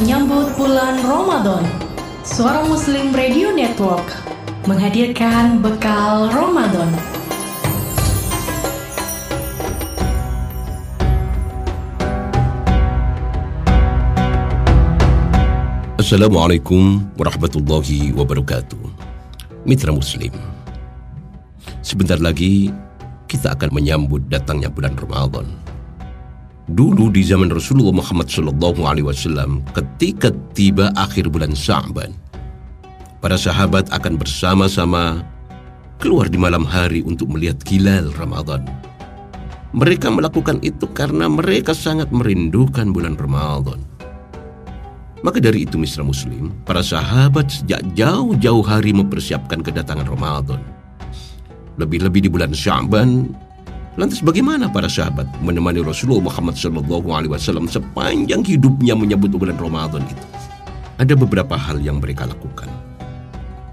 menyambut bulan Ramadan. Suara Muslim Radio Network menghadirkan bekal Ramadan. Assalamualaikum warahmatullahi wabarakatuh. Mitra Muslim. Sebentar lagi kita akan menyambut datangnya bulan Ramadan. Dulu di zaman Rasulullah Muhammad sallallahu alaihi wasallam ketika tiba akhir bulan Sya'ban, para sahabat akan bersama-sama keluar di malam hari untuk melihat hilal Ramadan. Mereka melakukan itu karena mereka sangat merindukan bulan Ramadan. Maka dari itu Mitra Muslim, para sahabat sejak jauh-jauh hari mempersiapkan kedatangan Ramadan. Lebih-lebih di bulan Sya'ban, lantas bagaimana para sahabat menemani Rasulullah Muhammad SAW sepanjang hidupnya menyambut bulan Ramadan itu? Ada beberapa hal yang mereka lakukan.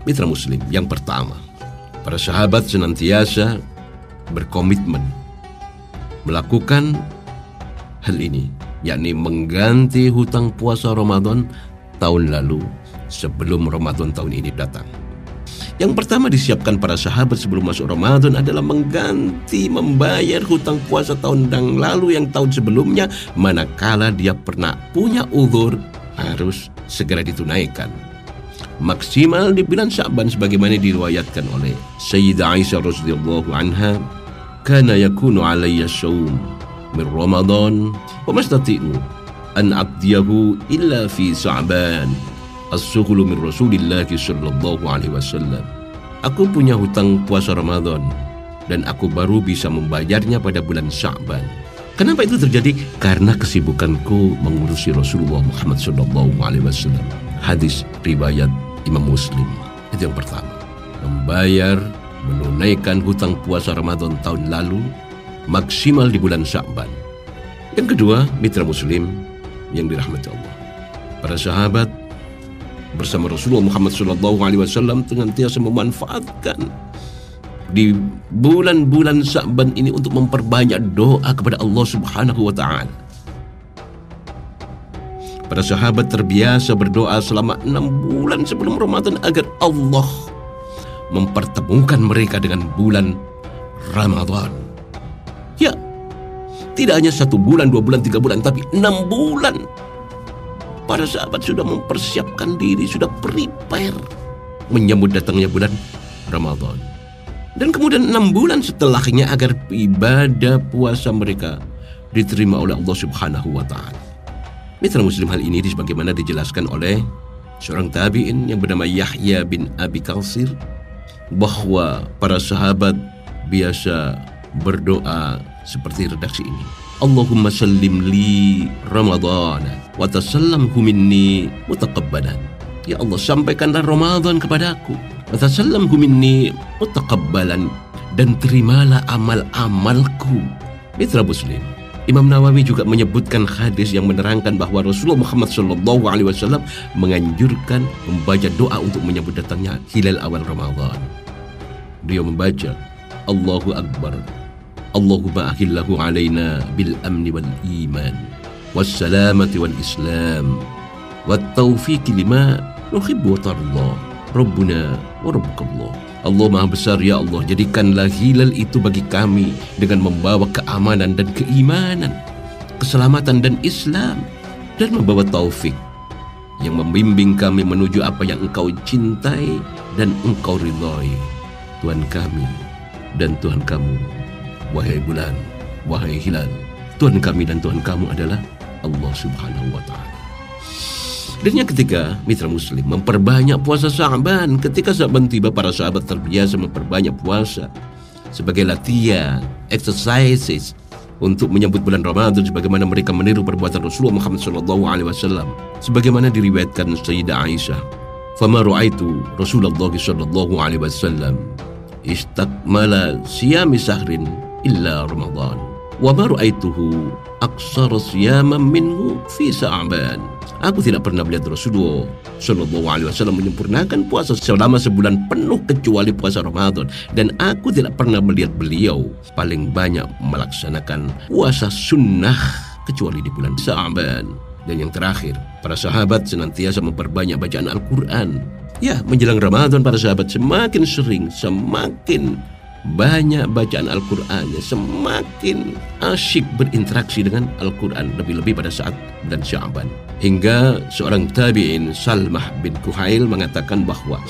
Mitra Muslim, yang pertama, para sahabat senantiasa berkomitmen melakukan hal ini yakni mengganti hutang puasa Ramadan tahun lalu sebelum Ramadan tahun ini datang. Yang pertama disiapkan para sahabat sebelum masuk Ramadan adalah mengganti membayar hutang puasa tahun yang lalu yang tahun sebelumnya manakala dia pernah punya uzur harus segera ditunaikan. Maksimal di bulan Syaban sebagaimana diriwayatkan oleh Sayyidah Aisyah radhiyallahu anha, "Kana yakunu alayya shaum min Ramadan wa mastati'u an abdiyahu illa fi syaban As-Sukhulu min Rasulillahi sallallahu alaihi wasallam. Aku punya hutang puasa Ramadan dan aku baru bisa membayarnya pada bulan Sya'ban. Kenapa itu terjadi? Karena kesibukanku mengurusi Rasulullah Muhammad sallallahu alaihi wasallam. Hadis riwayat Imam Muslim. Itu yang pertama. Membayar menunaikan hutang puasa Ramadan tahun lalu maksimal di bulan Sya'ban. Yang kedua, mitra muslim yang dirahmati Allah. Para sahabat bersama Rasulullah Muhammad SAW dengan tiasa memanfaatkan di bulan-bulan Sya'ban ini untuk memperbanyak doa kepada Allah Subhanahu wa taala. Para sahabat terbiasa berdoa selama enam bulan sebelum Ramadan agar Allah mempertemukan mereka dengan bulan Ramadan. Ya, tidak hanya satu bulan, dua bulan, tiga bulan, tapi enam bulan. Para sahabat sudah mempersiapkan diri, sudah prepare menyambut datangnya bulan Ramadan. Dan kemudian enam bulan setelahnya agar ibadah puasa mereka diterima oleh Allah Subhanahu wa taala. Mitra Muslim hal ini sebagaimana dijelaskan oleh seorang tabi'in yang bernama Yahya bin Abi Kalsir bahwa para sahabat biasa berdoa seperti redaksi ini. Allahumma sallim li Ramadan wa tasallamhu minni mutaqabbalan. Ya Allah sampaikanlah Ramadan kepadaku. Wa tasallamhu minni mutaqabbalan dan terimalah amal-amalku. Mitra Muslim, Imam Nawawi juga menyebutkan hadis yang menerangkan bahwa Rasulullah Muhammad SAW menganjurkan membaca doa untuk menyambut datangnya hilal awal Ramadan. Beliau membaca Allahu Akbar Allahumma ahillahu alaina bil amni wal iman was salamati wal islam wat taufiq lima nuhibbu wa tarda Rabbuna wa Rabbukallah. Allah Maha Besar ya Allah jadikanlah hilal itu bagi kami dengan membawa keamanan dan keimanan keselamatan dan Islam dan membawa taufik yang membimbing kami menuju apa yang engkau cintai dan engkau ridhai Tuhan kami dan Tuhan kamu wahai bulan wahai hilal Tuhan kami dan Tuhan kamu adalah Allah Subhanahu wa taala dan yang ketiga, mitra muslim memperbanyak puasa Sa'ban. Ketika Sa'ban tiba, para sahabat terbiasa memperbanyak puasa sebagai latihan, exercises untuk menyambut bulan Ramadan sebagaimana mereka meniru perbuatan Rasulullah Muhammad SAW. Sebagaimana diriwayatkan Sayyidah Aisyah, "Fama ra'aitu Rasulullah sallallahu alaihi wasallam istakmala siyami sahrin illa Ramadan." Wa ma ra'aituhu aksara minhu fi Sa'ban. Aku tidak pernah melihat Rasulullah Shallallahu Alaihi Wasallam menyempurnakan puasa selama sebulan penuh kecuali puasa Ramadan dan aku tidak pernah melihat beliau paling banyak melaksanakan puasa sunnah kecuali di bulan Sa'ban. Dan yang terakhir, para sahabat senantiasa memperbanyak bacaan Al-Quran. Ya, menjelang Ramadan para sahabat semakin sering, semakin banyak bacaan Al-Qur'annya, semakin asyik berinteraksi dengan Al-Quran lebih-lebih pada saat dan Syaban. Hingga seorang tabi'in Salmah bin Kuhail mengatakan bahwa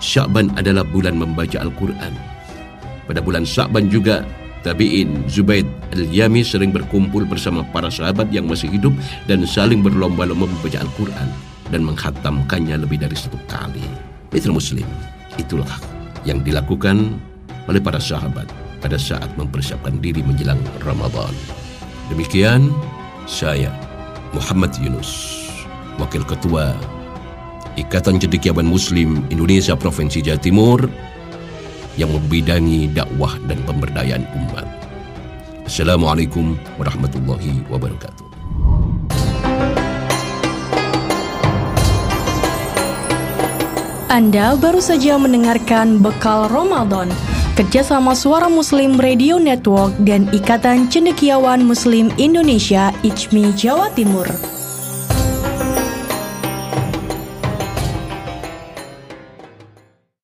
Syaban adalah bulan membaca Al-Quran. Pada bulan Syaban juga Tabi'in Zubaid Al-Yami sering berkumpul bersama para sahabat yang masih hidup dan saling berlomba-lomba membaca Al-Quran dan menghatamkannya lebih dari satu kali. Itu Muslim, itulah yang dilakukan oleh para sahabat pada saat mempersiapkan diri menjelang Ramadan. Demikian saya Muhammad Yunus, Wakil Ketua Ikatan Cendekiawan Muslim Indonesia Provinsi Jawa Timur yang membidangi dakwah dan pemberdayaan umat. Assalamualaikum warahmatullahi wabarakatuh. Anda baru saja mendengarkan Bekal Ramadan kerjasama Suara Muslim Radio Network dan Ikatan Cendekiawan Muslim Indonesia ICMI Jawa Timur.